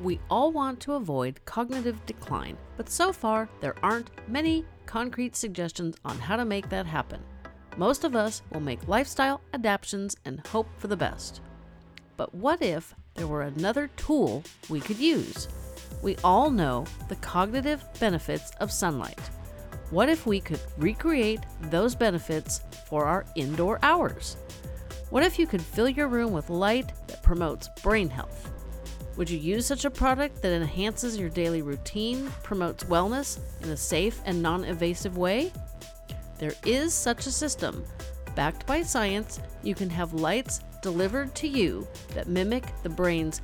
We all want to avoid cognitive decline, but so far there aren't many concrete suggestions on how to make that happen. Most of us will make lifestyle adaptations and hope for the best. But what if there were another tool we could use? We all know the cognitive benefits of sunlight. What if we could recreate those benefits for our indoor hours? What if you could fill your room with light that promotes brain health? Would you use such a product that enhances your daily routine, promotes wellness in a safe and non invasive way? There is such a system. Backed by science, you can have lights delivered to you that mimic the brain's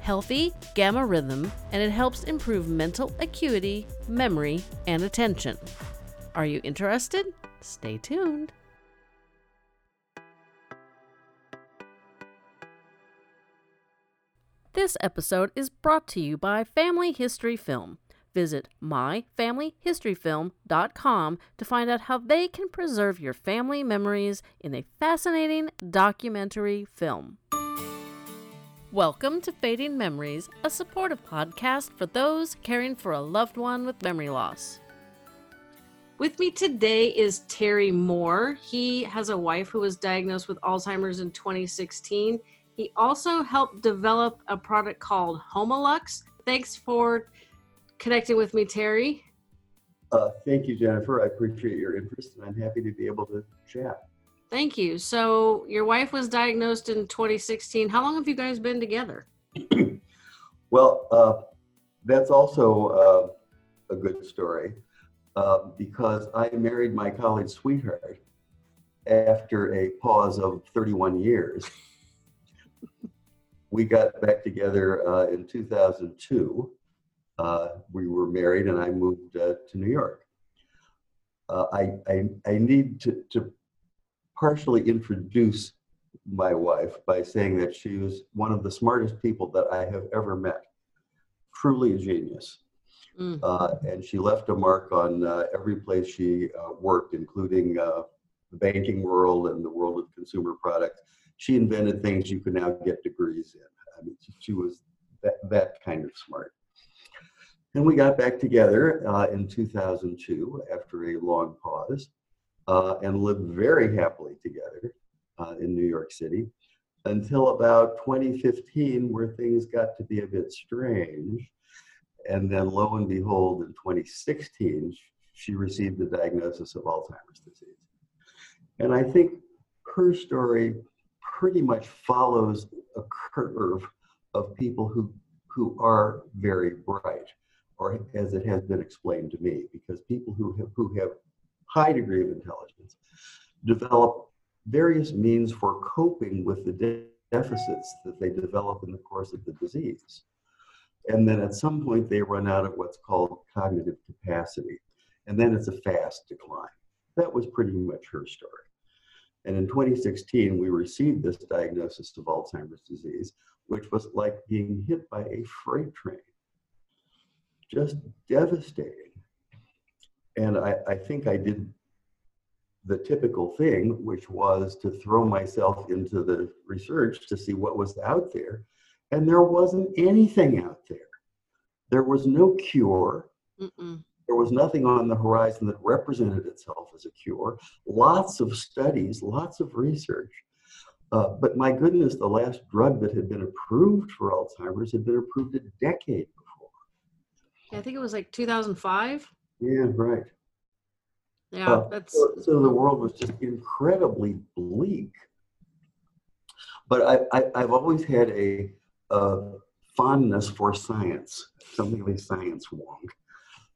healthy gamma rhythm and it helps improve mental acuity, memory, and attention. Are you interested? Stay tuned. This episode is brought to you by Family History Film. Visit myfamilyhistoryfilm.com to find out how they can preserve your family memories in a fascinating documentary film. Welcome to Fading Memories, a supportive podcast for those caring for a loved one with memory loss. With me today is Terry Moore. He has a wife who was diagnosed with Alzheimer's in 2016. He also helped develop a product called Homolux. Thanks for connecting with me, Terry. Uh, thank you, Jennifer. I appreciate your interest, and I'm happy to be able to chat. Thank you. So, your wife was diagnosed in 2016. How long have you guys been together? well, uh, that's also uh, a good story uh, because I married my college sweetheart after a pause of 31 years. We got back together uh, in 2002 uh, we were married and I moved uh, to New York. Uh, I, I, I, need to, to partially introduce my wife by saying that she was one of the smartest people that I have ever met. Truly a genius. Mm. Uh, and she left a mark on uh, every place she uh, worked, including the banking world and the world of consumer products. She invented things you could now get degrees in. I mean, she was that, that kind of smart. And we got back together uh, in 2002 after a long pause uh, and lived very happily together uh, in New York City until about 2015, where things got to be a bit strange. And then, lo and behold, in 2016, she received the diagnosis of Alzheimer's disease. And I think her story pretty much follows a curve of people who, who are very bright or as it has been explained to me, because people who have, who have high degree of intelligence develop various means for coping with the de- deficits that they develop in the course of the disease. And then at some point they run out of what's called cognitive capacity. And then it's a fast decline. That was pretty much her story. And in 2016, we received this diagnosis of Alzheimer's disease, which was like being hit by a freight train just devastating. And I, I think I did the typical thing, which was to throw myself into the research to see what was out there. And there wasn't anything out there. There was no cure. Mm-mm. There was nothing on the horizon that represented itself as a cure. Lots of studies, lots of research. Uh, but my goodness, the last drug that had been approved for Alzheimer's had been approved a decade before. I think it was like 2005. Yeah, right. Yeah, uh, that's so, so, the world was just incredibly bleak. But I, I have always had a, a fondness for science, something like science wong.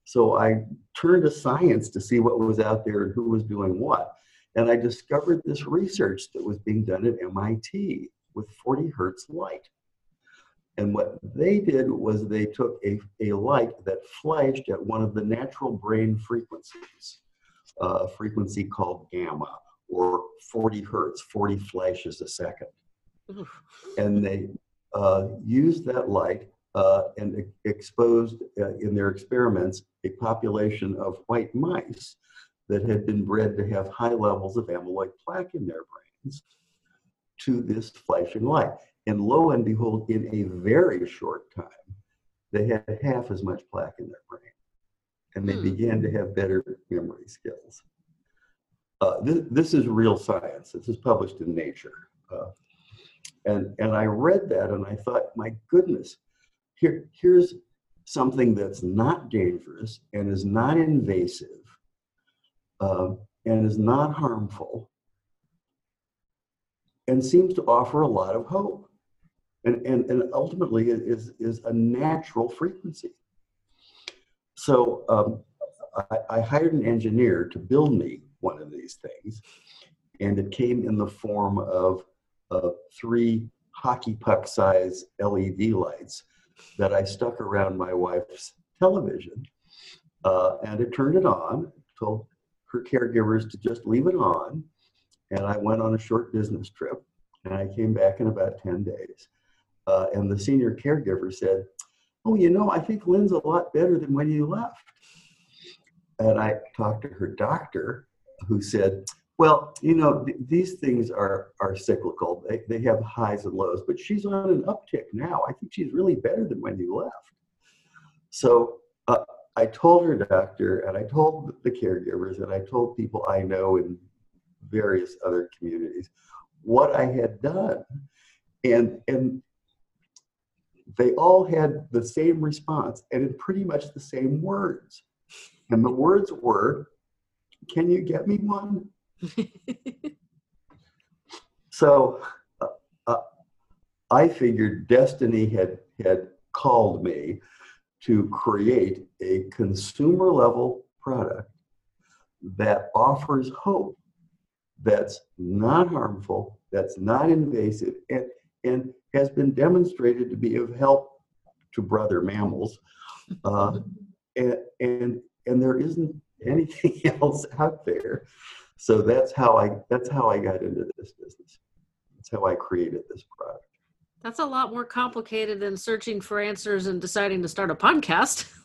So I turned to science to see what was out there and who was doing what. And I discovered this research that was being done at MIT with 40 hertz light. And what they did was they took a, a light that flashed at one of the natural brain frequencies, a frequency called gamma, or 40 hertz, 40 flashes a second. and they uh, used that light uh, and exposed uh, in their experiments a population of white mice that had been bred to have high levels of amyloid plaque in their brains to this flashing light. And lo and behold, in a very short time, they had half as much plaque in their brain. And they Hmm. began to have better memory skills. Uh, this, this is real science. This is published in Nature. Uh, and, and I read that and I thought, my goodness, here, here's something that's not dangerous and is not invasive um, and is not harmful and seems to offer a lot of hope and, and, and ultimately is, is a natural frequency. So um, I, I hired an engineer to build me one of these things, and it came in the form of uh, three hockey puck size LED lights that I stuck around my wife's television. Uh, and it turned it on, told her caregivers to just leave it on. And I went on a short business trip and I came back in about 10 days. Uh, and the senior caregiver said, Oh, you know, I think Lynn's a lot better than when you left. And I talked to her doctor, who said, Well, you know, th- these things are, are cyclical. They, they have highs and lows, but she's on an uptick now. I think she's really better than when you left. So uh, I told her doctor, and I told the caregivers, and I told people I know in various other communities what I had done. And, and they all had the same response and in pretty much the same words. And the words were, Can you get me one? So uh, uh, I figured destiny had, had called me to create a consumer level product that offers hope that's not harmful, that's not invasive, and, and has been demonstrated to be of help to brother mammals. Uh, and, and, and there isn't anything else out there. So that's how I that's how I got into this business. That's how I created this product. That's a lot more complicated than searching for answers and deciding to start a podcast.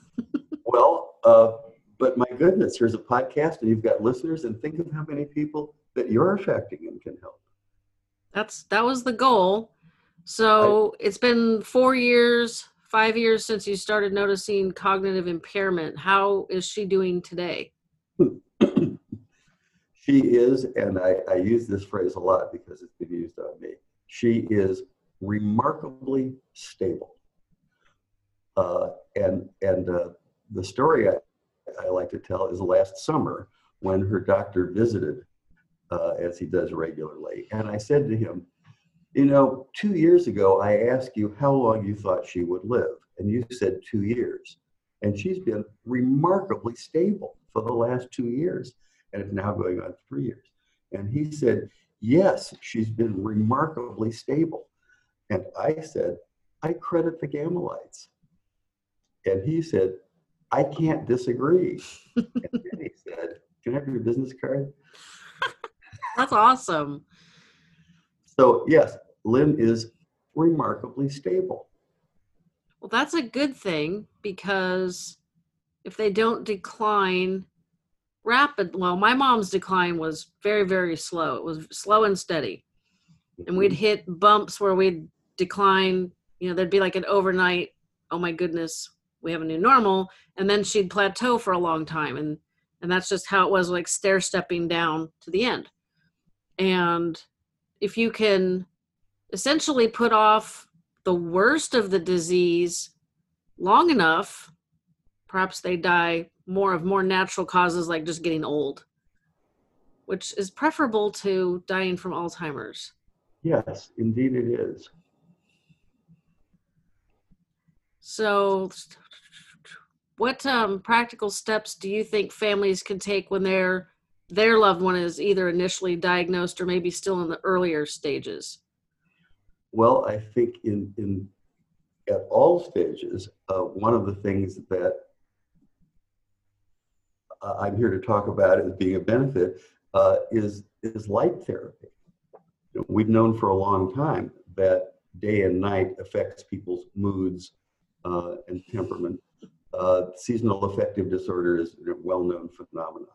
Well, uh, but my goodness, here's a podcast and you've got listeners, and think of how many people that you're affecting and can help. That's that was the goal. So it's been four years, five years since you started noticing cognitive impairment. How is she doing today? She is, and I, I use this phrase a lot because it's been used on me. She is remarkably stable. Uh, and and uh, the story I, I like to tell is last summer when her doctor visited, uh, as he does regularly. And I said to him, You know, two years ago, I asked you how long you thought she would live. And you said two years. And she's been remarkably stable for the last two years. And it's now going on three years. And he said, Yes, she's been remarkably stable. And I said, I credit the gamma lights. And he said, I can't disagree. and then he said, Can I have your business card? That's awesome. So, yes, Lynn is remarkably stable. Well, that's a good thing because if they don't decline rapid, well, my mom's decline was very, very slow. It was slow and steady. And we'd mm-hmm. hit bumps where we'd decline, you know, there'd be like an overnight, oh my goodness, we have a new normal. And then she'd plateau for a long time. And and that's just how it was like stair stepping down to the end. And if you can essentially put off the worst of the disease long enough, perhaps they die more of more natural causes like just getting old, which is preferable to dying from Alzheimer's. Yes, indeed it is. So, what um, practical steps do you think families can take when their their loved one is either initially diagnosed or maybe still in the earlier stages? Well, I think in, in at all stages, uh, one of the things that uh, I'm here to talk about as being a benefit uh, is is light therapy. We've known for a long time that day and night affects people's moods uh, and temperament. Uh, seasonal affective disorder is a well-known phenomenon.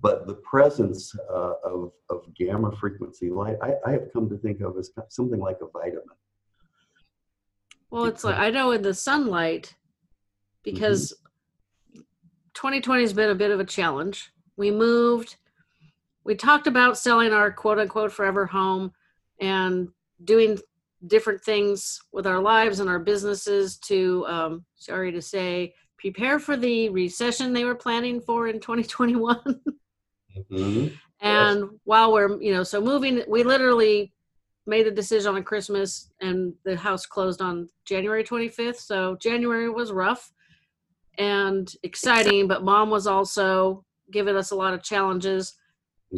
But the presence uh, of, of gamma frequency light, I, I have come to think of as something like a vitamin. Well, it's like I know in the sunlight because 2020 has been a bit of a challenge. We moved, we talked about selling our quote unquote forever home and doing different things with our lives and our businesses to, um, sorry to say, prepare for the recession they were planning for in 2021. Mhm. and while we're, you know, so moving, we literally made a decision on Christmas and the house closed on January 25th. So January was rough and exciting, but mom was also giving us a lot of challenges.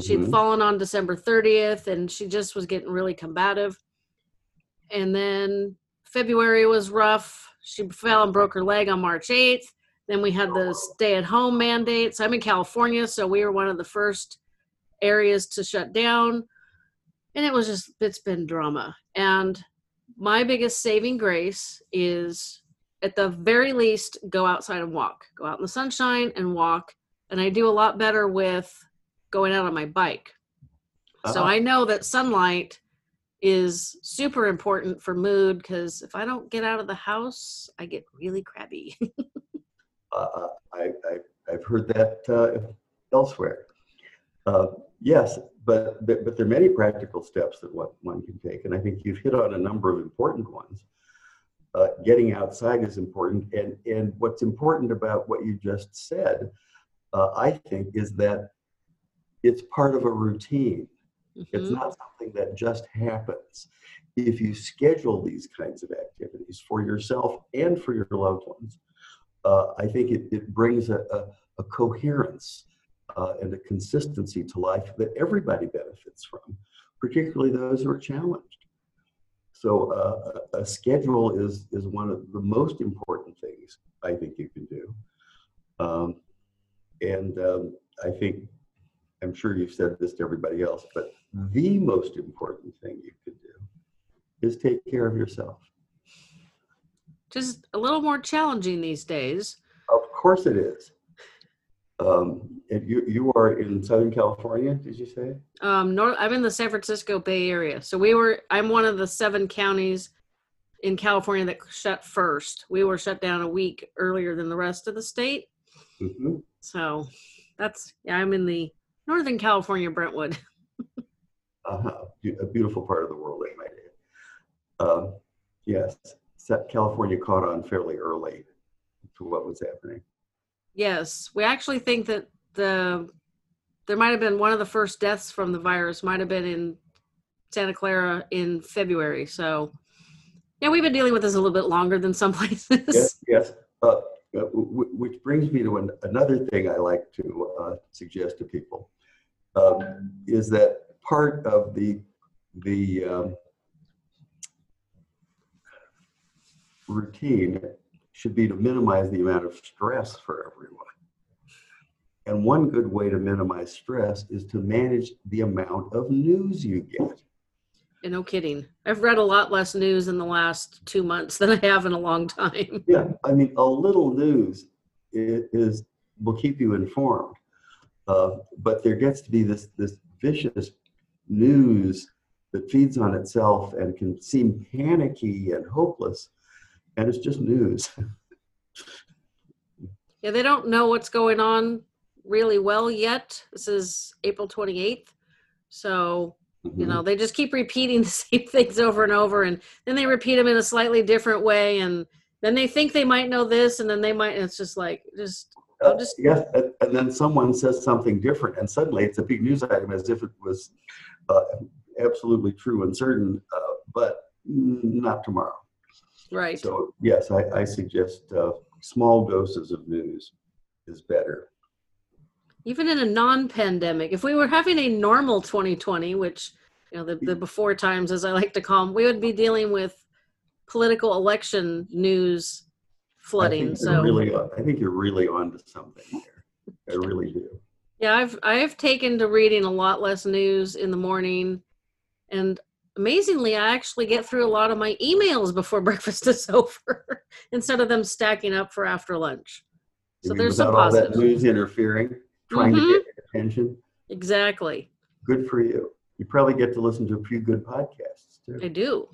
She'd Mhm. fallen on December 30th and she just was getting really combative. And then February was rough. She fell and broke her leg on March 8th. Then we had the stay at home mandates. I'm in California, so we were one of the first areas to shut down. And it was just, it's been drama. And my biggest saving grace is at the very least go outside and walk, go out in the sunshine and walk. And I do a lot better with going out on my bike. So Ah. I know that sunlight is super important for mood because if I don't get out of the house, I get really crabby. Uh, I, I, I've heard that uh, elsewhere. Uh, yes, but, but but there are many practical steps that one, one can take, and I think you've hit on a number of important ones. Uh, getting outside is important, and and what's important about what you just said, uh, I think, is that it's part of a routine. It's Mhm. not something that just happens. If you schedule these kinds of activities for yourself and for your loved ones, uh, I think it, it brings a, a, a coherence uh, and a consistency to life that everybody benefits from, particularly those who are challenged. So uh, a, a schedule is, is one of the most important things I think you can do. Um, and um, I think, I'm sure you've said this to everybody else, but the most important thing you could do is take care of yourself. Just a little more challenging these days. Of course it is. Um, you, you are in Southern California, did you say? Um, North, I'm in the San Francisco Bay Area, so we were. I'm one of the seven counties in California that shut first. We were shut down a week earlier than the rest of the state. hmm So that's yeah. I'm in the Northern California Brentwood. Uh-huh. A beautiful part of the world, I might add. Um, yes, California caught on fairly early to what was happening. Yes, we actually think that the there might have been one of the first deaths from the virus might have been in Santa Clara in February. So yeah, we've been dealing with this a little bit longer than some places. Yes, yes. Uh, which brings me to an, another thing I like to uh, suggest to people um, is that part of the the um, routine should be to minimize the amount of stress for everyone. And one good way to minimize stress is to manage the amount of news you get. And no kidding. I've read a lot less news in the last two months than I have in a long time. Yeah, I mean, a little news is, is will keep you informed, uh, but there gets to be this this vicious news that feeds on itself and can seem panicky and hopeless, and it's just news. Yeah, they don't know what's going on really well yet. This is April 28th. So, you know, they just keep repeating the same things over and over and then they repeat them in a slightly different way and then they think they might know this and then they might and it's just like just Uh, I'll just- yes, and, and then someone says something different, and suddenly it's a big news item as if it was uh, absolutely true and certain, uh, but not tomorrow. Right. So yes, I, I suggest uh, small doses of news is better. Even in a non-pandemic, if we were having a normal 2020, which you know the, the before times as I like to call them, we would be dealing with political election news flooding. So really, I think you're really onto something there. I really do. Yeah, I've I've taken to reading a lot less news in the morning, and amazingly, I actually get through a lot of my emails before breakfast is over instead of them stacking up for after lunch. So there's some without all that news interfering, trying Mhm. to get attention. Exactly. Good for you. You probably get to listen to a few good podcasts too. I do.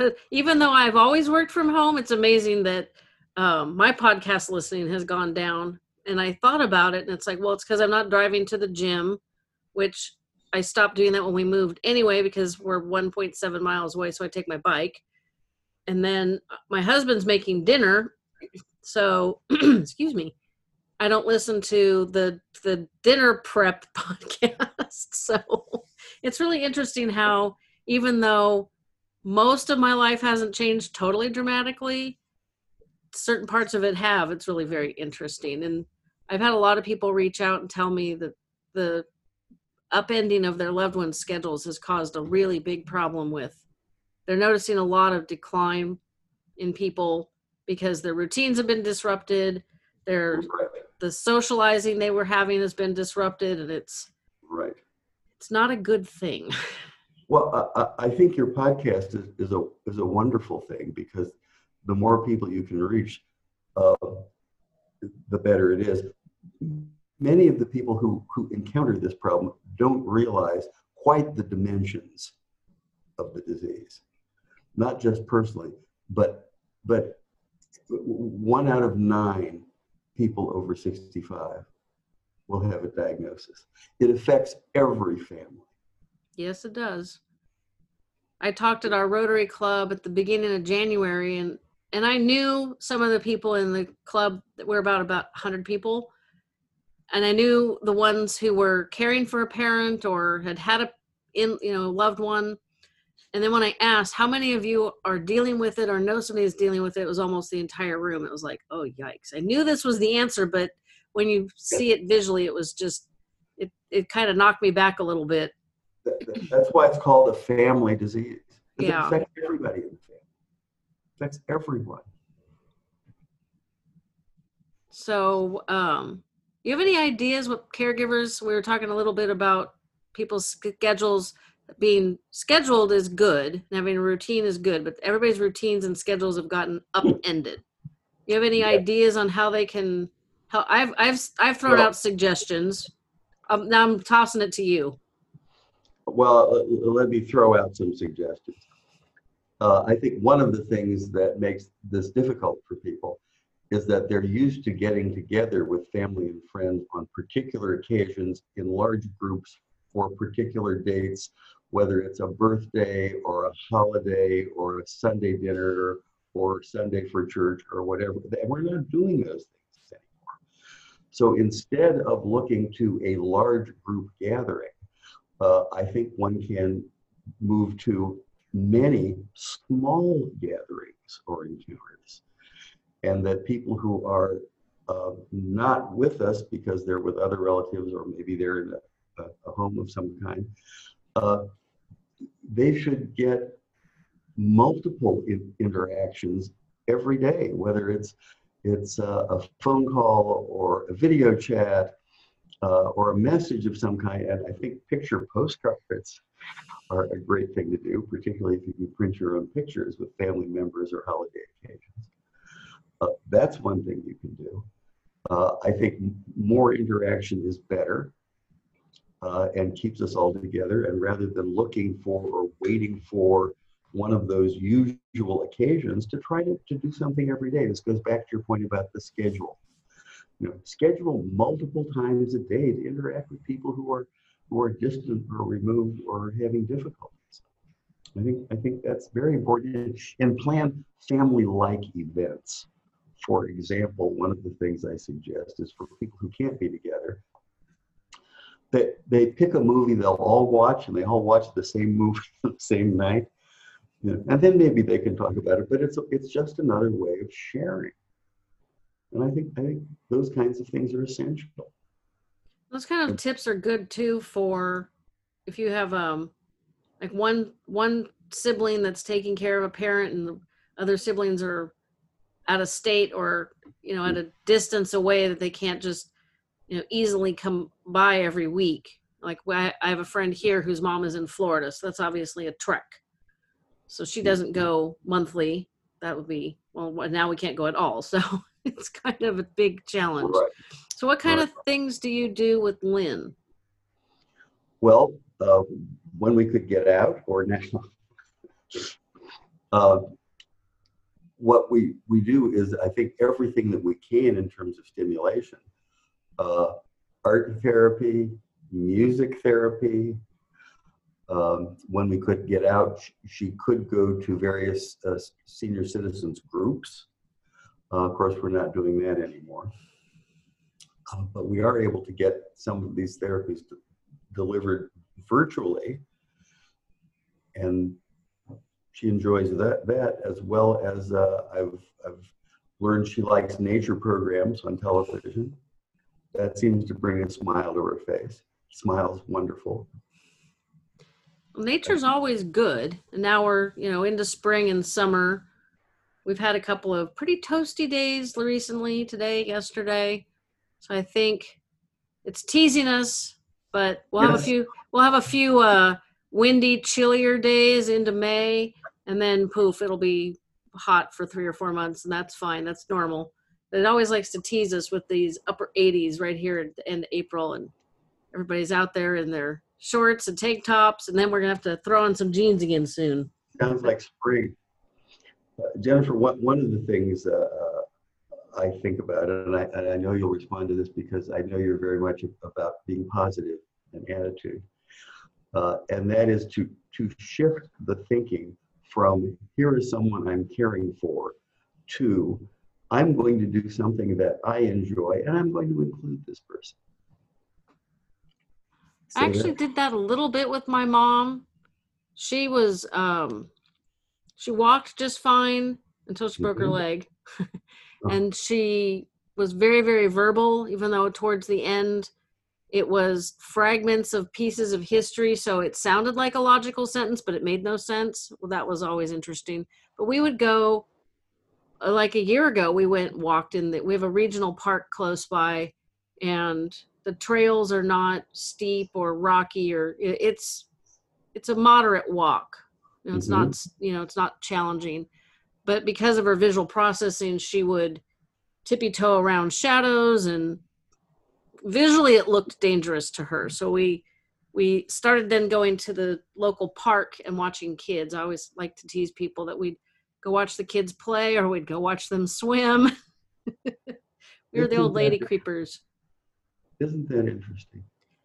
Even though I've always worked from home, it's amazing that um, my podcast listening has gone down. And I thought about it, and it's like, well, it's because I'm not driving to the gym, which I stopped doing that when we moved anyway because we're 1.7 miles away. So I take my bike, and then uh, my husband's making dinner, so excuse me. I don't listen to the the dinner prep podcast. So it's really interesting how even though most of my life hasn't changed totally dramatically, certain parts of it have. It's really very interesting. And I've had a lot of people reach out and tell me that the upending of their loved ones' schedules has caused a really big problem with. They're noticing a lot of decline in people because their routines have been disrupted. Their Right. the socializing they were having has been disrupted, and it's Right. it's not a good thing. Well, I, I think your podcast is, is a is a wonderful thing because the more people you can reach, uh, the better it is. Many of the people who who encounter this problem don't realize quite the dimensions of the disease, not just personally, but but one out of nine people over 65 will have a diagnosis. It affects every family. yes, it does. I talked at our Rotary Club at the beginning of January, and and I knew some of the people in the club that were about about 100 people, and I knew the ones who were caring for a parent or had had a in you know loved one. And then when I asked how many of you are dealing with it or know somebody who's dealing with it, it was almost the entire room. It was like, oh yikes! I knew this was the answer, but when you see it visually, it was just it it kind of knocked me back a little bit. That- that- That's why it's called a family disease. Yeah. It affects everybody in the family. It affects everyone. So, um, you have any ideas what caregivers? We were talking a little bit about people's schedules being scheduled is good, and having a routine is good, but everybody's routines and schedules have gotten upended. You have any Yeah. ideas on how they can? How I've I've I've thrown Well- out suggestions. Um, now I'm tossing it to you. Well, uh, let me throw out some suggestions. Uh, I think one of the things that makes this difficult for people is that they're used to getting together with family and friends on particular occasions in large groups for particular dates, whether it's a birthday or a holiday or a Sunday dinner or Sunday for church or whatever. And we're not doing those things anymore. So instead of looking to a large group gathering, uh, I think one can move to many small gatherings or encounters. And that people who are uh, not with us because they're with other relatives or maybe they're in a, a, home of some kind, uh, they should get multiple in- interactions every day, whether it's it's a, a phone call or a video chat uh, or a message of some kind. And I think picture postcards are a great thing to do, particularly if you can print your own pictures with family members or holiday occasions. Uh, that's one thing you can do. Uh, I think more interaction is better uh, and keeps us all together. And rather than looking for or waiting for one of those usual occasions to try to, to do something every day. This goes back to your point about the schedule you know, schedule multiple times a day to interact with people who are who are distant or removed or having difficulties. I think I think that's very important. And plan family-like events. For example, one of the things I suggest is for people who can't be together, that they pick a movie they'll all watch and they all watch the same movie the same night. You know, and then maybe they can talk about it, but it's it's just another way of sharing. And I think I think those kinds of things are essential. Those kind of tips are good too for if you have um like one one sibling that's taking care of a parent and the other siblings are out of state or you know at a distance away that they can't just you know easily come by every week. Like I have a friend here whose mom is in Florida, so that's obviously a trek. So she doesn't go monthly. That would be well now we can't go at all. So it's kind of a big challenge. Right. So, what kind Right. of things do you do with Lynn? Well, uh, when we could get out, or now, Uh, what we, we do is, I think, everything that we can in terms of stimulation. Uh, art therapy, music therapy. Um, when we could get out, sh- she could go to various uh, senior citizens groups. Uh, of course, we're not doing that anymore. Uh, but we are able to get some of these therapies delivered virtually. And she enjoys that, that as well as uh, I've, I've learned she likes nature programs on television. That seems to bring a smile to her face. Smile's wonderful. Nature's always good. And now we're, you know, into spring and summer. We've had a couple of pretty toasty days recently, today, yesterday. So I think it's teasing us, but we'll have a few we'll have a few uh windy, chillier days into May, and then poof, it'll be hot for three or four months, and that's fine. That's normal. But it always likes to tease us with these upper 80s right here at the end of April, and everybody's out there in their shorts and tank tops, and then we're gonna have to throw on some jeans again soon. Sounds like spring. Uh, Jennifer, one, one of the things uh, I think about, and I, and I know you'll respond to this because I know you're very much about being positive and attitude, uh, and that is to to shift the thinking from here is someone I'm caring for to I'm going to do something that I enjoy and I'm going to include this person. I actually that. did that a little bit with my mom. She was um she walked just fine until she broke her Mhm. leg. Oh. and she was very very verbal even though towards the end it was fragments of pieces of history so it sounded like a logical sentence but it made no sense. Well that was always interesting. But we would go uh, like a year ago we went walked in the we have a regional park close by and the trails are not steep or rocky or it's it's a moderate walk you know, it's not you know it's not challenging but because of her visual processing she would tippy toe around shadows and visually it looked dangerous to her so we we started then going to the local park and watching kids i always like to tease people that we'd go watch the kids play or we'd go watch them swim we were the old lady creepers Isn't that interesting?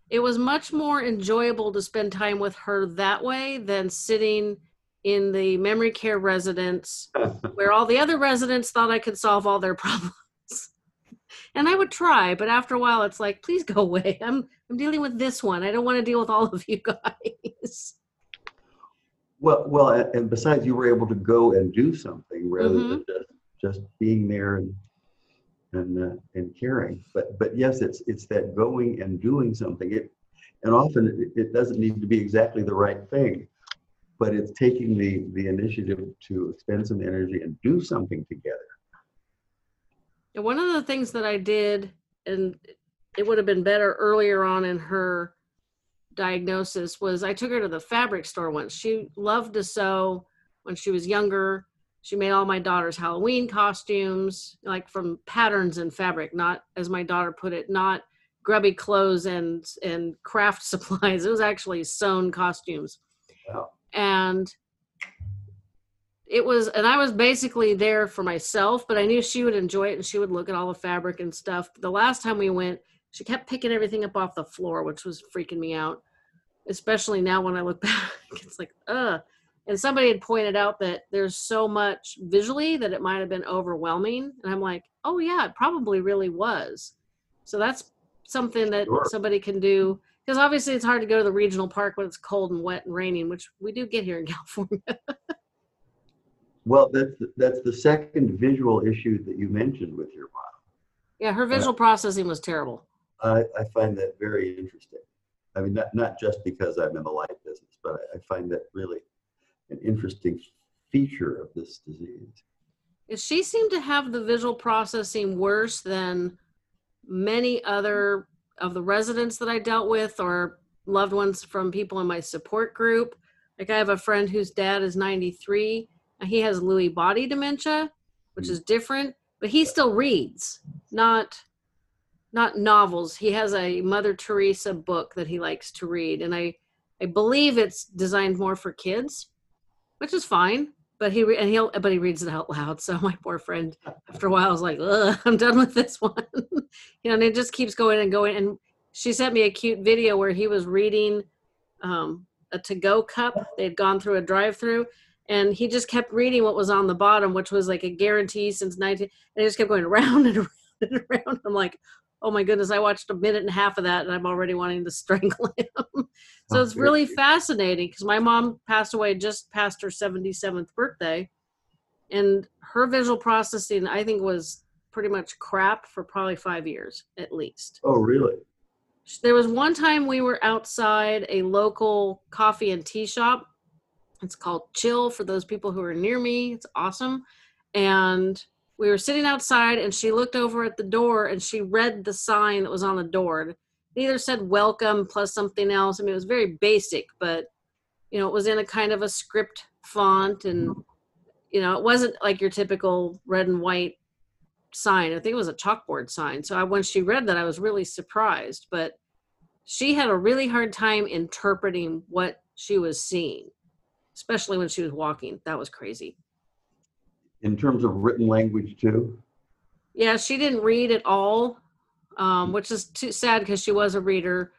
it was much more enjoyable to spend time with her that way than sitting in the memory care residence where all the other residents thought I could solve all their problems. And I would try, but after a while it's like, please go away. I'm I'm dealing with this one. I don't want to deal with all of you guys. Well, well, and besides, you were able to go and do something rather Mm-hmm. than just, just being there and and uh, and caring. But but yes, it's it's that going and doing something. It and often it, it doesn't need to be exactly the right thing, but it's taking the the initiative to expend some energy and do something together. And one of the things that I did, and it would have been better earlier on in her diagnosis, was I took her to the fabric store once. She loved to sew when she was younger. She made all my daughter's Halloween costumes, like from patterns and fabric, not, as my daughter put it, not grubby clothes and and craft supplies. It was actually sewn costumes. Wow. And it was and i was basically there for myself but i knew she would enjoy it and she would look at all the fabric and stuff. The last time we went she kept picking everything up off the floor which was freaking me out especially now when i look back. It's like uh and somebody had pointed out that there's so much visually that it might have been overwhelming. And i'm like oh yeah it probably really was. So that's something that Sure. somebody can do. Because obviously it's hard to go to the regional park when it's cold and wet and raining which we do get here in california Well, that's that's the second visual issue that you mentioned with your mom. Yeah, her visual processing was terrible. I, I find that very interesting. I mean, not, not just because I'm in the light business, but I, I find that really an interesting feature of this disease. She seemed to have the visual processing worse than many other of the residents that I dealt with or loved ones from people in my support group. Like I have a friend whose dad is 93 and he has Lewy body dementia, which is different, but he still reads, not not novels. He has a Mother Teresa book that he likes to read and I I believe it's designed more for kids. which is fine. But he and he'll but he reads it out loud. So my poor friend, after a while, was like, Ugh, "I'm done with this one." you know, and it just keeps going and going. And she sent me a cute video where he was reading um, a to-go cup. They had gone through a drive-through, and he just kept reading what was on the bottom, which was like a guarantee since 19. And it just kept going around and around and around. I'm like, oh my goodness, I watched a minute and a half of that, and I'm already wanting to strangle him. so Oh, it's really fascinating because my mom passed away just past her 77th birthday, and her visual processing, I think, was pretty much crap for probably five years at least Oh, really? there was one time we were outside a local coffee and tea shop it's called chill for those people who are near me it's awesome and we were sitting outside and she looked over at the door and she read the sign that was on the door it either said welcome plus something else i mean it was very basic but you know it was in a kind of a script font and you know it wasn't like your typical red and white sign. I think it was a chalkboard sign. So I, when she read that, I was really surprised. But she had a really hard time interpreting what she was seeing, especially when she was walking. That was crazy. In terms of written language too? Yeah, she didn't read at all, um, which is too sad because she was a reader,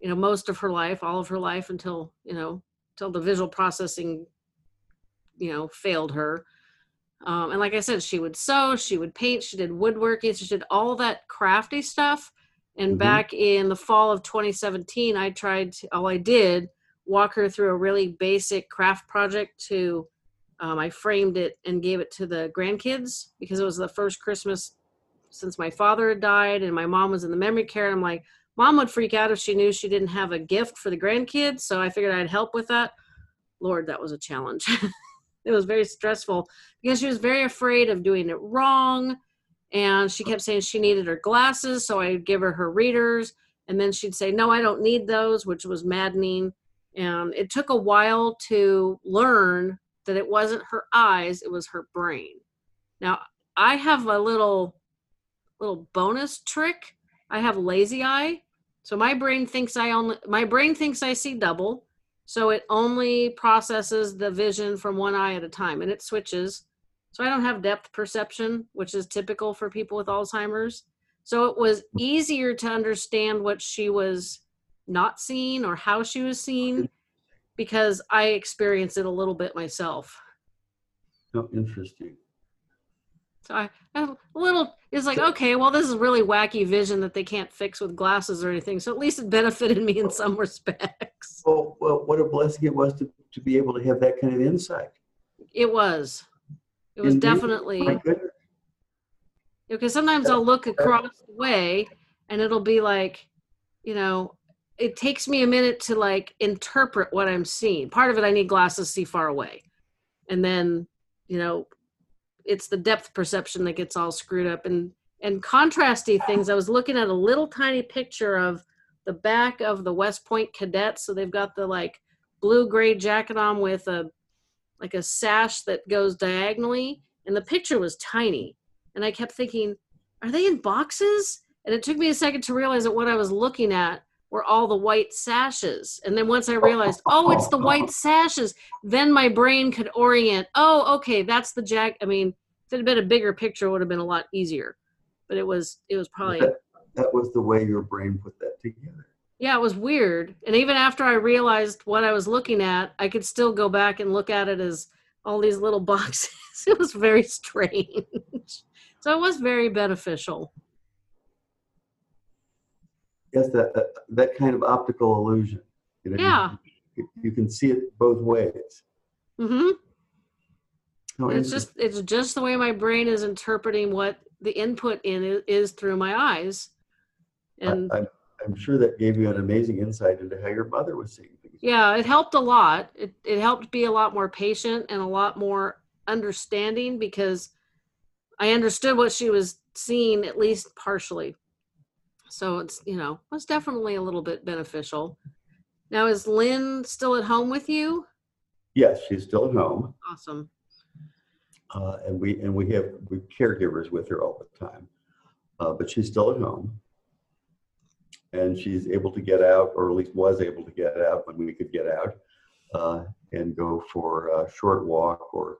you know, most of her life, all of her life until you know, until the visual processing, you know, failed her. Um, and like I said, she would sew, she would paint, she did woodworking, she did all that crafty stuff. And Mhm. back in the fall of 2017, I tried to, all I did walk her through a really basic craft project to um, I framed it and gave it to the grandkids because it was the first Christmas since my father had died and my mom was in the memory care. And I'm like, mom would freak out if she knew she didn't have a gift for the grandkids. So I figured I'd help with that. Lord, that was a challenge. it was very stressful because she was very afraid of doing it wrong. And she kept saying she needed her glasses. So I'd give her her readers. And then she'd say, no, I don't need those, which was maddening. And it took a while to learn that it wasn't her eyes, it was her brain. Now, I have a little little bonus trick. I have lazy eye. So my brain thinks I only my brain thinks I see double. So it only processes the vision from one eye at a time and it switches. So I don't have depth perception, which is typical for people with Alzheimer's. So it was easier to understand what she was not seen or how she was seen because I experienced it a little bit myself. Oh, interesting. So I, a little it's like okay, well this is really wacky vision that they can't fix with glasses or anything. So at least it benefited me in some respects. Well, well, what a blessing it was to, to be able to have that kind of insight. It was. It was Indeed. definitely because sometimes I'll look across the way and it'll be like, you know, it takes me a minute to like interpret what I'm seeing. Part of it I need glasses to see far away. And then, you know, it's the depth perception that gets all screwed up and and contrasty things. I was looking at a little tiny picture of the back of the West Point cadets. So they've got the like blue gray jacket on with a like a sash that goes diagonally and the picture was tiny and I kept thinking, are they in boxes? And it took me a second to realize that what I was looking at were all the white sashes. And then once I realized, oh, it's the white sashes, then my brain could orient, oh, okay, that's the jack. I mean, if it had been a bigger picture, it would have been a lot easier. But it was, it was probably, That, that was the way your brain put that together. yeah, it was weird. And even after I realized what I was looking at, I could still go back and look at it as all these little boxes. it was very strange. so it was very beneficial. Yes, that, that, that kind of optical illusion. You know, Yeah. You, you can see it both ways. hmm Oh, it's just it's just the way my brain is interpreting what the input in is through my eyes and I, I'm, I'm sure that gave you an amazing insight into how your mother was seeing things. yeah it helped a lot it, it helped be a lot more patient and a lot more understanding because i understood what she was seeing at least partially so it's you know it was definitely a little bit beneficial now is lynn still at home with you Yes, she's still at home, awesome uh, and we and we have we caregivers with her all the time, uh, but she's still at home, and she's able to get out, or at least was able to get out when we could get out. uh, and go for a short walk or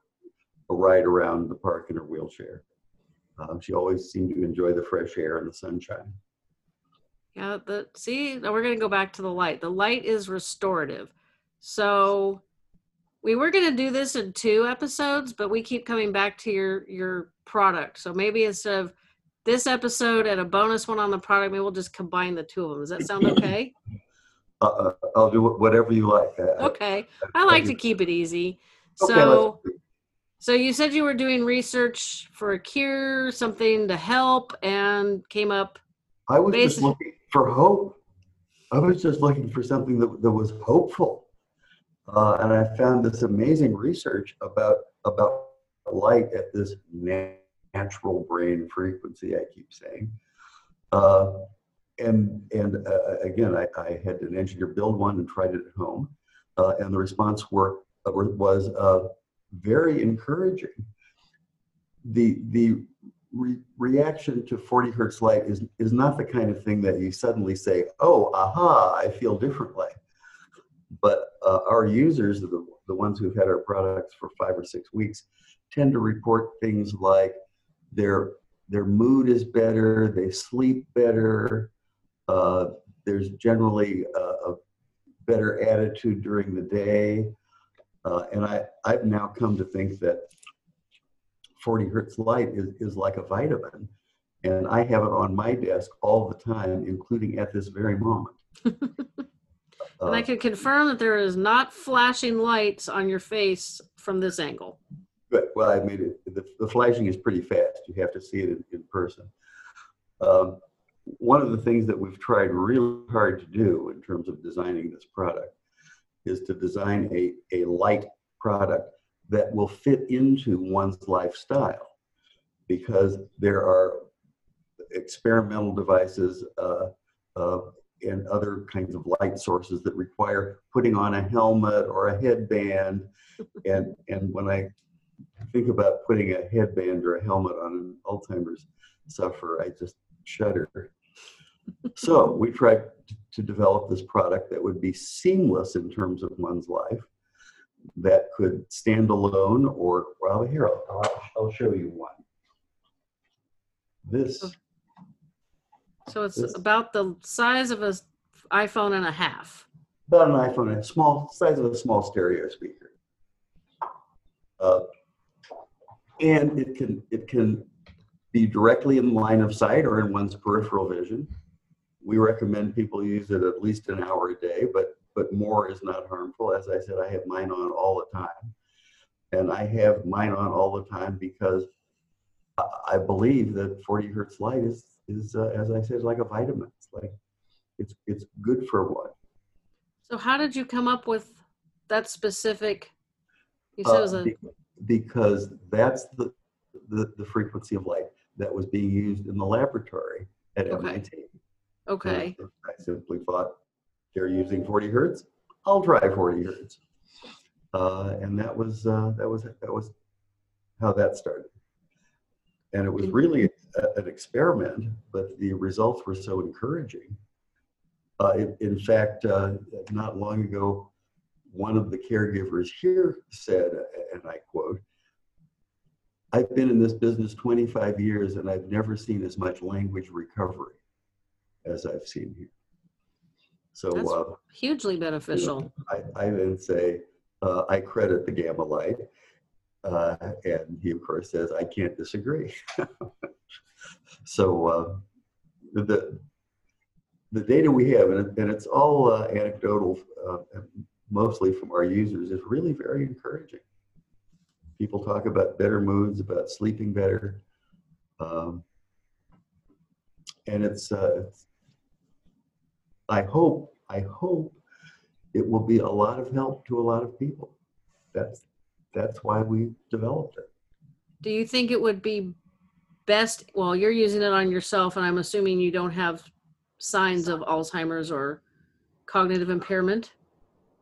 a ride around the park in her wheelchair. Um, she always seemed to enjoy the fresh air and the sunshine. Yeah, the see, now we're gonna go back to the light. The light is restorative. So we were gonna do this in two episodes, but we keep coming back to your your product. So maybe instead of this episode and a bonus one on the product, maybe we'll just combine the two of them. Does that sound okay? Uh, I'll do whatever you like. I- Okay. I like to keep it easy. So let's- so you said you were doing research for a cure, something to help, and came up. I was just looking for hope. I was just looking for something that, that was hopeful. Uh, and I found this amazing research about about light at this natural brain frequency. I keep saying, uh, and and uh, again, I, I had an engineer build one and tried it at home, uh, and the response were uh, was uh, very encouraging. The the re- reaction to 40 hertz light is is not the kind of thing that you suddenly say, "Oh, aha, I feel differently." But uh, our users, the the ones who've had our products for five or six weeks, tend to report things like their their mood is better, they sleep better, uh, there's generally a, a better attitude during the day, uh, and I I've now come to think that 40 hertz light is, is like a vitamin. And I have it on my desk all the time, including at this very moment. And I Uh, can confirm that there is not flashing lights on your face from this angle. but, well, I made it, the, the flashing is pretty fast. You have to see it in, in person. Um, one of the things that we've tried really hard to do in terms of designing this product is to design a, a light product that will fit into one's lifestyle because there are experimental devices uh, uh, and other kinds of light sources that require putting on a helmet or a headband. And and when i think about putting a headband or a helmet on an alzheimer's sufferer i just shudder. So we tried to develop this product that would be seamless in terms of one's life that could stand alone or well here i'll, I'll, I'll show you one this So it's This- about the size of a iPhone and a half. about an iPhone, a small size of a small stereo speaker. Uh, and it can it can be directly in line of sight or in one's peripheral vision. We recommend people use it at least an hour a day, but but more is not harmful. As I said, I have mine on all the time, and I have mine on all the time because I, believe that 40 hertz light is is uh, as I said like a vitamin. It's like it's it's good for one. So how did you come up with that specific? You said it was Uh, a because that's the, the the frequency of light that was being used in the laboratory at Okay. MIT. okay. I simply thought they're using 40 hertz. I'll try 40 hertz, uh, and that was uh, that was that was how that started. And it was really a, an experiment, but the results were so encouraging. Uh, in, in fact, uh, not long ago, one of the caregivers here said, and I quote, I've been in this business 25 years and I've never seen as much language recovery as I've seen here. So That's- uh, Hugely beneficial. I, I then say, uh, I credit the Gamma Light. Uh, and he, of course, says, I can't disagree. so uh, the, the data we have, and, and it's all uh, anecdotal, uh, mostly from our users, is really very encouraging. People talk about better moods, about sleeping better. Um, and it's, uh, it's, I hope, I hope it will be a lot of help to a lot of people. That's, that's why we developed it. Do you think it would be best? Well, you're using it on yourself, and I'm assuming you don't have signs of Alzheimer's or cognitive impairment.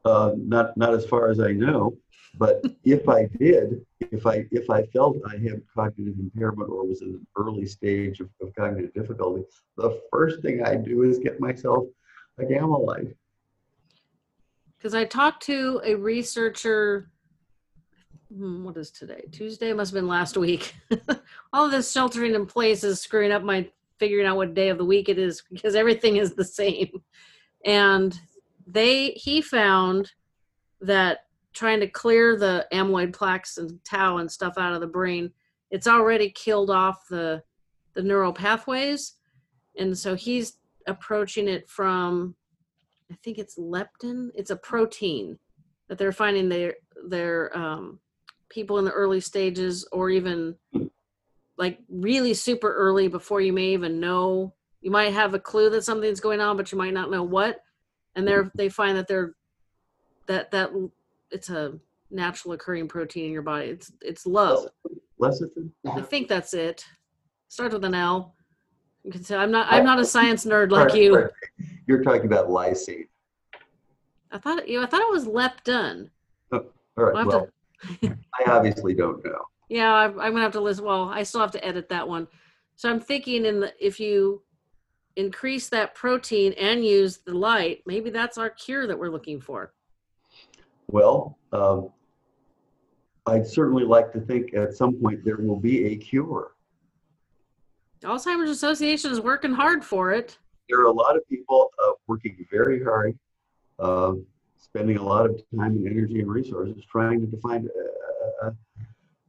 Uh, not, not as far as I know, but if I did, if I, if I felt I had cognitive impairment or was in an early stage of, of cognitive difficulty, the first thing I do is get myself a gamma light. because I talked to a researcher. hmm, What is today? Tuesday must have been last week. All this sheltering in place is screwing up my figuring out what day of the week it is because everything is the same. And they he found that trying to clear the amyloid plaques and tau and stuff out of the brain, it's already killed off the the neural pathways, and so he's approaching it from I think it's leptin. It's a protein that they're finding their their um, people in the early stages, or even like really super early before you may even know. You might have a clue that something's going on, but you might not know what. And they're they find that they're that that it's a natural occurring protein in your body. It's it's low. Lecithin? I think that's it. Starts with an L. You can say I'm not I'm not a science nerd like you. You're talking about lysine. I thought you know, I thought it was leptin. All right, well, to- I obviously don't know. Yeah, I'm, I'm gonna have to listen. Well, I still have to edit that one. So I'm thinking, in the if you increase that protein and use the light, maybe that's our cure that we're looking for. Well, um, I'd certainly like to think at some point there will be a cure. Alzheimer's Association is working hard for it. There are a lot of people uh, working very hard, uh, spending a lot of time and energy and resources trying to find uh,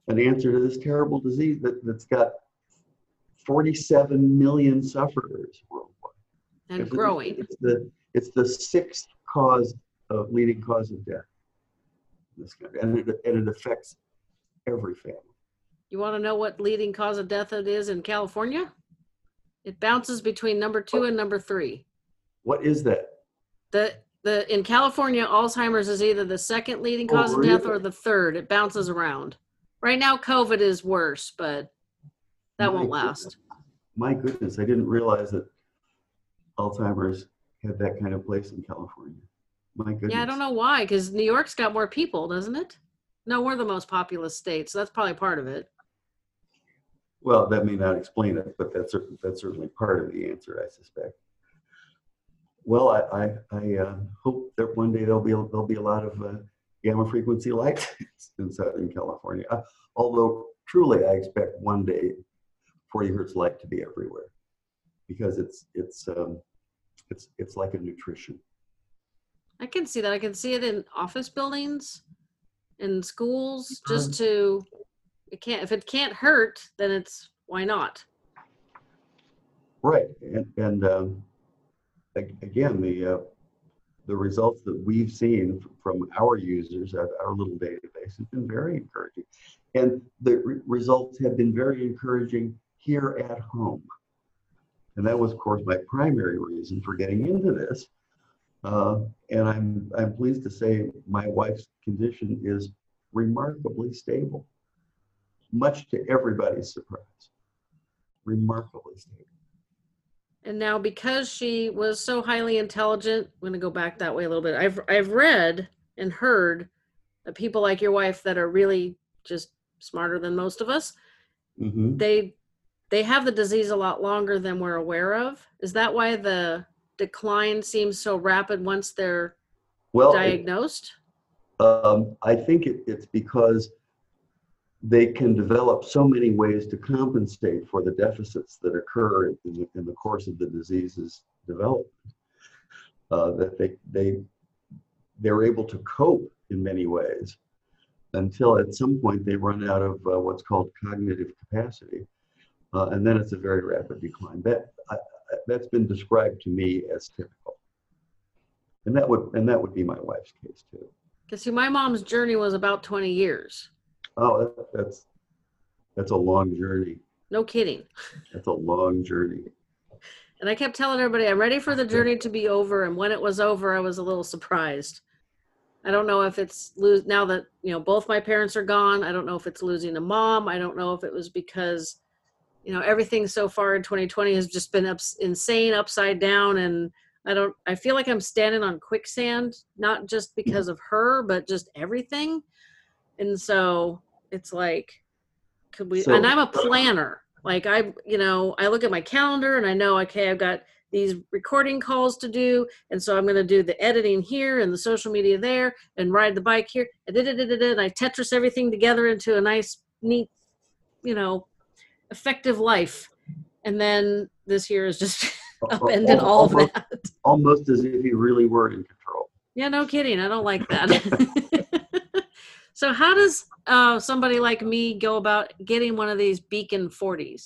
an answer to this terrible disease that, that's got 47 million sufferers worldwide. and It's- growing. It's the, it's the sixth cause of leading cause of death. in this country, and it, and it affects every family. You want to know what leading cause of death it is in California? It bounces between number two and number three. What is that? The the in California, Alzheimer's is either the second leading Oh, cause of death or the third. It bounces around. Right now, COVID is worse, but that My won't goodness. last. My goodness, I didn't realize that Alzheimer's had that kind of place in California. My goodness. Yeah, I don't know why, because New York's got more people, doesn't it? No, we're the most populous state, so that's probably part of it. Well, that may not explain it, but that's that's certainly part of the answer, I suspect. Well, I I, I uh, hope that one day there'll be a, there'll be a lot of uh, gamma frequency light in Southern California. Uh, although truly, I expect one day 40 hertz light to be everywhere because it's it's um, it's it's like a nutrition. I can see that. I can see it in office buildings, in schools, just to it can't if it can't hurt, then it's why not? Right, and, and um, again, the uh, the results that we've seen from our users at our little database have been very encouraging, and the re- results have been very encouraging here at home. And that was, of course, my primary reason for getting into this. Uh, and I'm I'm pleased to say my wife's condition is remarkably stable, much to everybody's surprise. Remarkably stable. And now because she was so highly intelligent, I'm going to go back that way a little bit. I've I've read and heard that people like your wife that are really just smarter than most of us, Mhm. they they have the disease a lot longer than we're aware of. Is that why the decline seems so rapid once they're Well, it- diagnosed? um, I think it, it's because they can develop so many ways to compensate for the deficits that occur in the, in the course of the disease's development. Uh, that they they they're able to cope in many ways until at some point they run out of uh, what's called cognitive capacity, uh, and then it's a very rapid decline. That that's been described to me as typical, and that would and that would be my wife's case too. Because see, my mom's journey was about 20 years. Oh, that, that's that's a long journey. No kidding. That's a long journey. And I kept telling everybody, I'm ready for the journey to be over. And when it was over, I was a little surprised. I don't know if it's lose now that you know both my parents are gone. I don't know if it's losing a mom. I don't know if it was because you know everything so far in 2020 has just been ups, insane, upside down, and I don't. I feel like I'm standing on quicksand, not just because of her, but just everything. And so it's like, could we? So- and I'm a planner. Like I, you know, I look at my calendar and I know, okay, I've got these recording calls to do, and so I'm going to do the editing here and the social media there, and ride the bike here, and, and I Tetris everything together into a nice, neat, you know, effective life. And then this year is just upended all of that. Almost as if you really were in control. Yeah, no kidding. I don't like that. so, how does uh, somebody like me go about getting one of these Beacon 40s?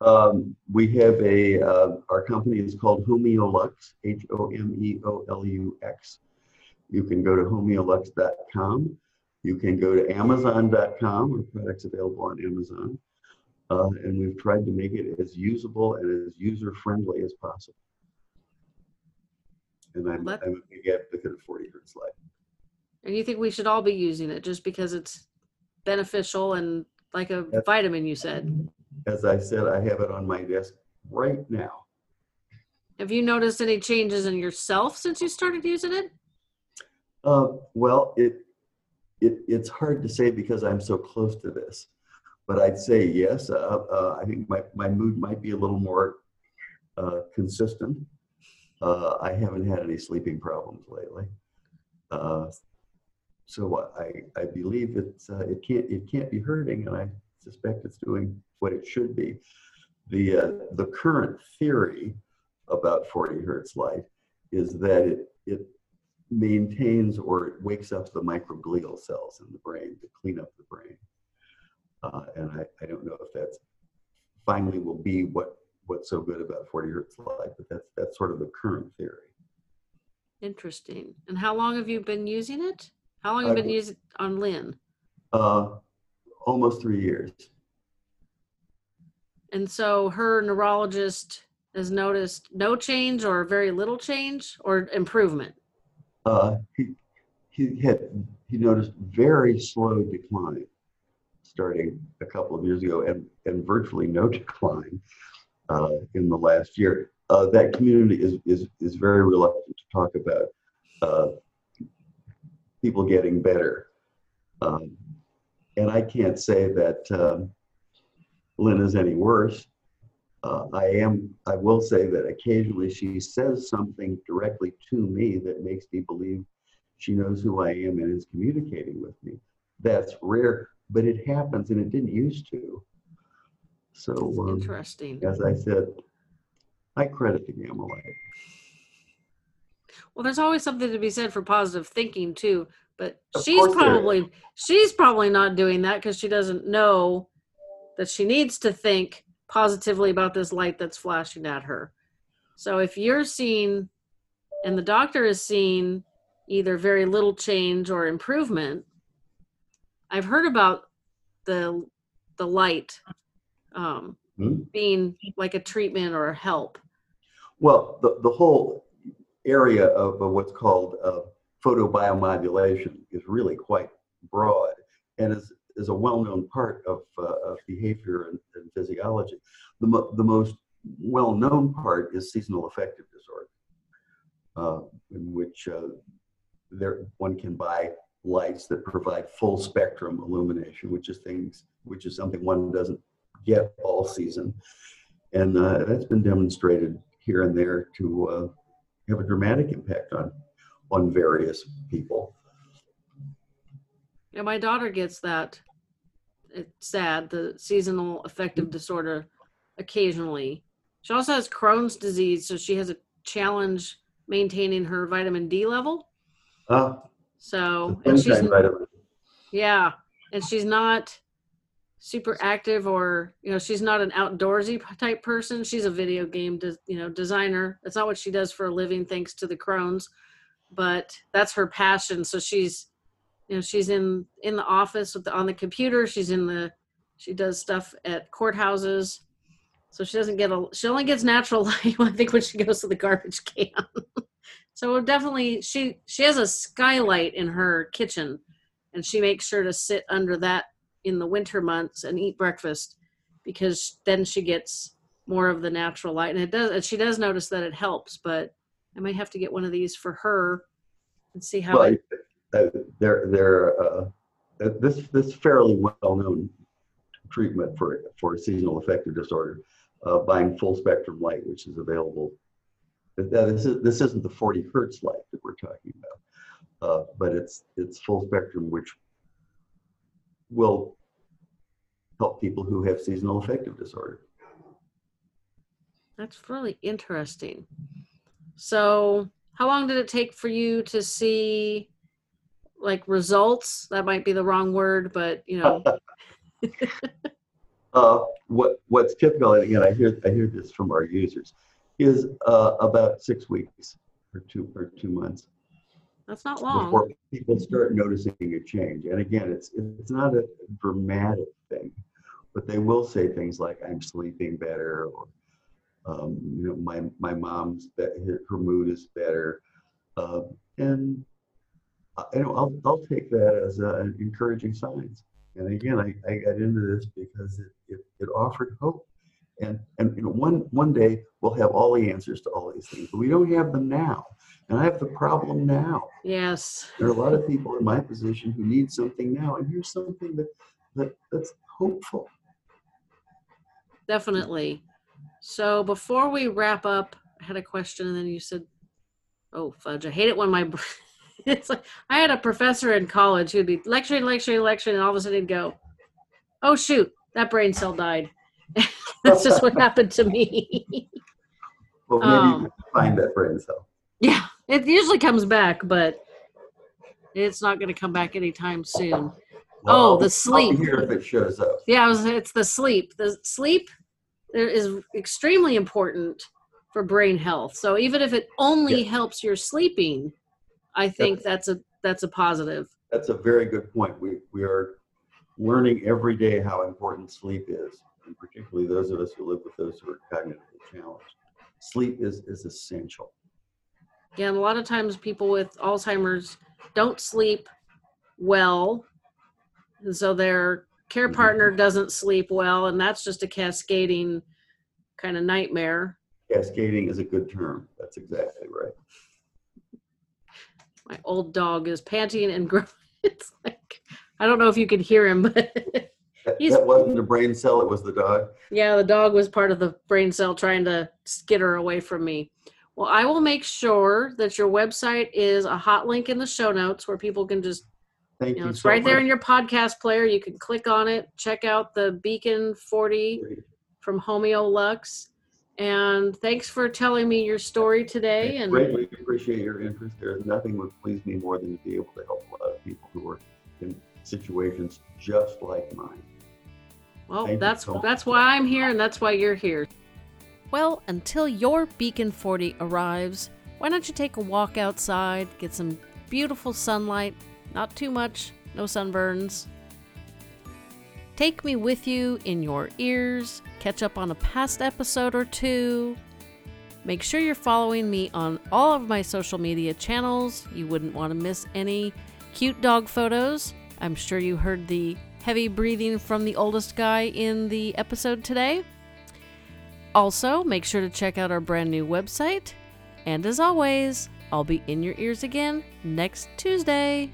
Um, we have a, uh, our company is called Homeolux, H O M E O L U X. You can go to homeolux.com. You can go to amazon.com. Our product's available on Amazon. Uh, and we've tried to make it as usable and as user friendly as possible. And I'm, I'm a big advocate of 40 Hertz Light. And you think we should all be using it just because it's beneficial and like a That's, vitamin, you said? As I said, I have it on my desk right now. Have you noticed any changes in yourself since you started using it? Uh, well, it, it it's hard to say because I'm so close to this but I'd say yes. Uh, uh, I think my, my mood might be a little more uh, consistent. Uh, I haven't had any sleeping problems lately. Uh, so I, I believe it's, uh, it, can't, it can't be hurting, and I suspect it's doing what it should be. The, the current theory about 40 hertz light is that it, it maintains or it wakes up the microglial cells in the brain to clean up the brain. Uh, and I, I don't know if that's finally will be what what's so good about 40 hertz light, but that's that's sort of the current theory. Interesting. And how long have you been using it? How long have you been using on Lynn? Uh, almost three years. And so her neurologist has noticed no change or very little change or improvement. Uh, he he had he noticed very slow decline starting a couple of years ago and, and virtually no decline uh, in the last year. Uh, that community is, is, is very reluctant to talk about uh, people getting better. Um, and I can't say that um, Lynn is any worse. Uh, I am. I will say that occasionally she says something directly to me that makes me believe she knows who I am and is communicating with me. That's rare but it happens and it didn't used to. So um, interesting. As I said, I credit the gamma light. Well, there's always something to be said for positive thinking too, but of she's probably she's probably not doing that because she doesn't know that she needs to think positively about this light that's flashing at her. So if you're seeing and the doctor is seeing either very little change or improvement, I've heard about the the light um, mm-hmm. being like a treatment or a help. Well, the, the whole area of, what's called uh, photobiomodulation is really quite broad and is, is a well-known part of, uh, of behavior and, and, physiology. The, mo- the most well-known part is seasonal affective disorder, uh, in which uh, there one can buy lights that provide full spectrum illumination, which is things which is something one doesn't get all season, and uh, that's been demonstrated here and there to uh, have a dramatic impact on on various people. Yeah, my daughter gets that. It's sad the seasonal affective disorder occasionally. She also has Crohn's disease, so she has a challenge maintaining her vitamin D level. Uh, so and she's yeah, and she's not super active or you know she's not an outdoorsy type person. She's a video game de- you know designer. That's not what she does for a living, thanks to the Crohn's, but that's her passion. So she's you know she's in in the office with the, on the computer. She's in the she does stuff at courthouses. So she doesn't get a she only gets natural light I think when she goes to the garbage can. So definitely she she has a skylight in her kitchen and she makes sure to sit under that in the winter months and eat breakfast because then she gets more of the natural light. And it does and she does notice that it helps but I might have to get one of these for her and see how well, it, uh, they're they're uh, this this fairly well known treatment for for seasonal affective disorder uh, buying full spectrum light which is available. That is, this isn't the 40 hertz light that we're talking about, uh, but it's it's full spectrum, which will help people who have seasonal affective disorder. That's really interesting. So, how long did it take for you to see like results? That might be the wrong word, but you know. uh, what what's typical, and again, I hear I hear this from our users, is uh, about six weeks or two or two months. That's not long. Before people start noticing a change, and again, it's it's not a dramatic thing, but they will say things like, "I'm sleeping better," or um, you know, my my mom's her, her mood is better, uh, and you know, I'll I'll take that as uh, an encouraging sign. And again, I, I got into this because it, it, it offered hope. And and you know, one one day we'll have all the answers to all these things, but we don't have them now. And I have the problem now. Yes. There are a lot of people in my position who need something now, and here's something that that that's hopeful. Definitely. So before we wrap up, I had a question, and then you said, "Oh fudge! I hate it when my." it's like I had a professor in college who'd be lecturing, lecturing, lecturing, and all of a sudden he'd go, "Oh shoot, that brain cell died." That's just what happened to me. well, maybe um, you find that brain cell. Yeah, it usually comes back, but it's not going to come back anytime soon. Well, oh, the sleep. Here if it shows up. Yeah, it was, it's the sleep. The sleep is extremely important for brain health. So even if it only yeah. helps your sleeping, I think that's, that's a that's a positive. That's a very good point. We we are learning every day how important sleep is, and particularly those of us who live with those who are cognitively challenged. Sleep is is essential. Yeah, and a lot of times people with Alzheimer's don't sleep well, and so their care mm-hmm. partner doesn't sleep well, and that's just a cascading kind of nightmare. Cascading is a good term. That's exactly right. My old dog is panting and growing. It's like I don't know if you can hear him, but that, that wasn't the brain cell; it was the dog. Yeah, the dog was part of the brain cell trying to skitter away from me. Well, I will make sure that your website is a hot link in the show notes where people can just Thank you. Know, it's so right much. there in your podcast player. You can click on it, check out the Beacon 40 from Homeolux. And thanks for telling me your story today. And greatly appreciate your interest. There's nothing would please me more than to be able to help a lot of people who are in situations just like mine. Well, Thank that's so that's why I'm here, and that's why you're here. Well, until your Beacon 40 arrives, why don't you take a walk outside, get some beautiful sunlight, not too much, no sunburns. Take me with you in your ears, catch up on a past episode or two. Make sure you're following me on all of my social media channels. You wouldn't want to miss any cute dog photos. I'm sure you heard the heavy breathing from the oldest guy in the episode today. Also, make sure to check out our brand new website. And as always, I'll be in your ears again next Tuesday.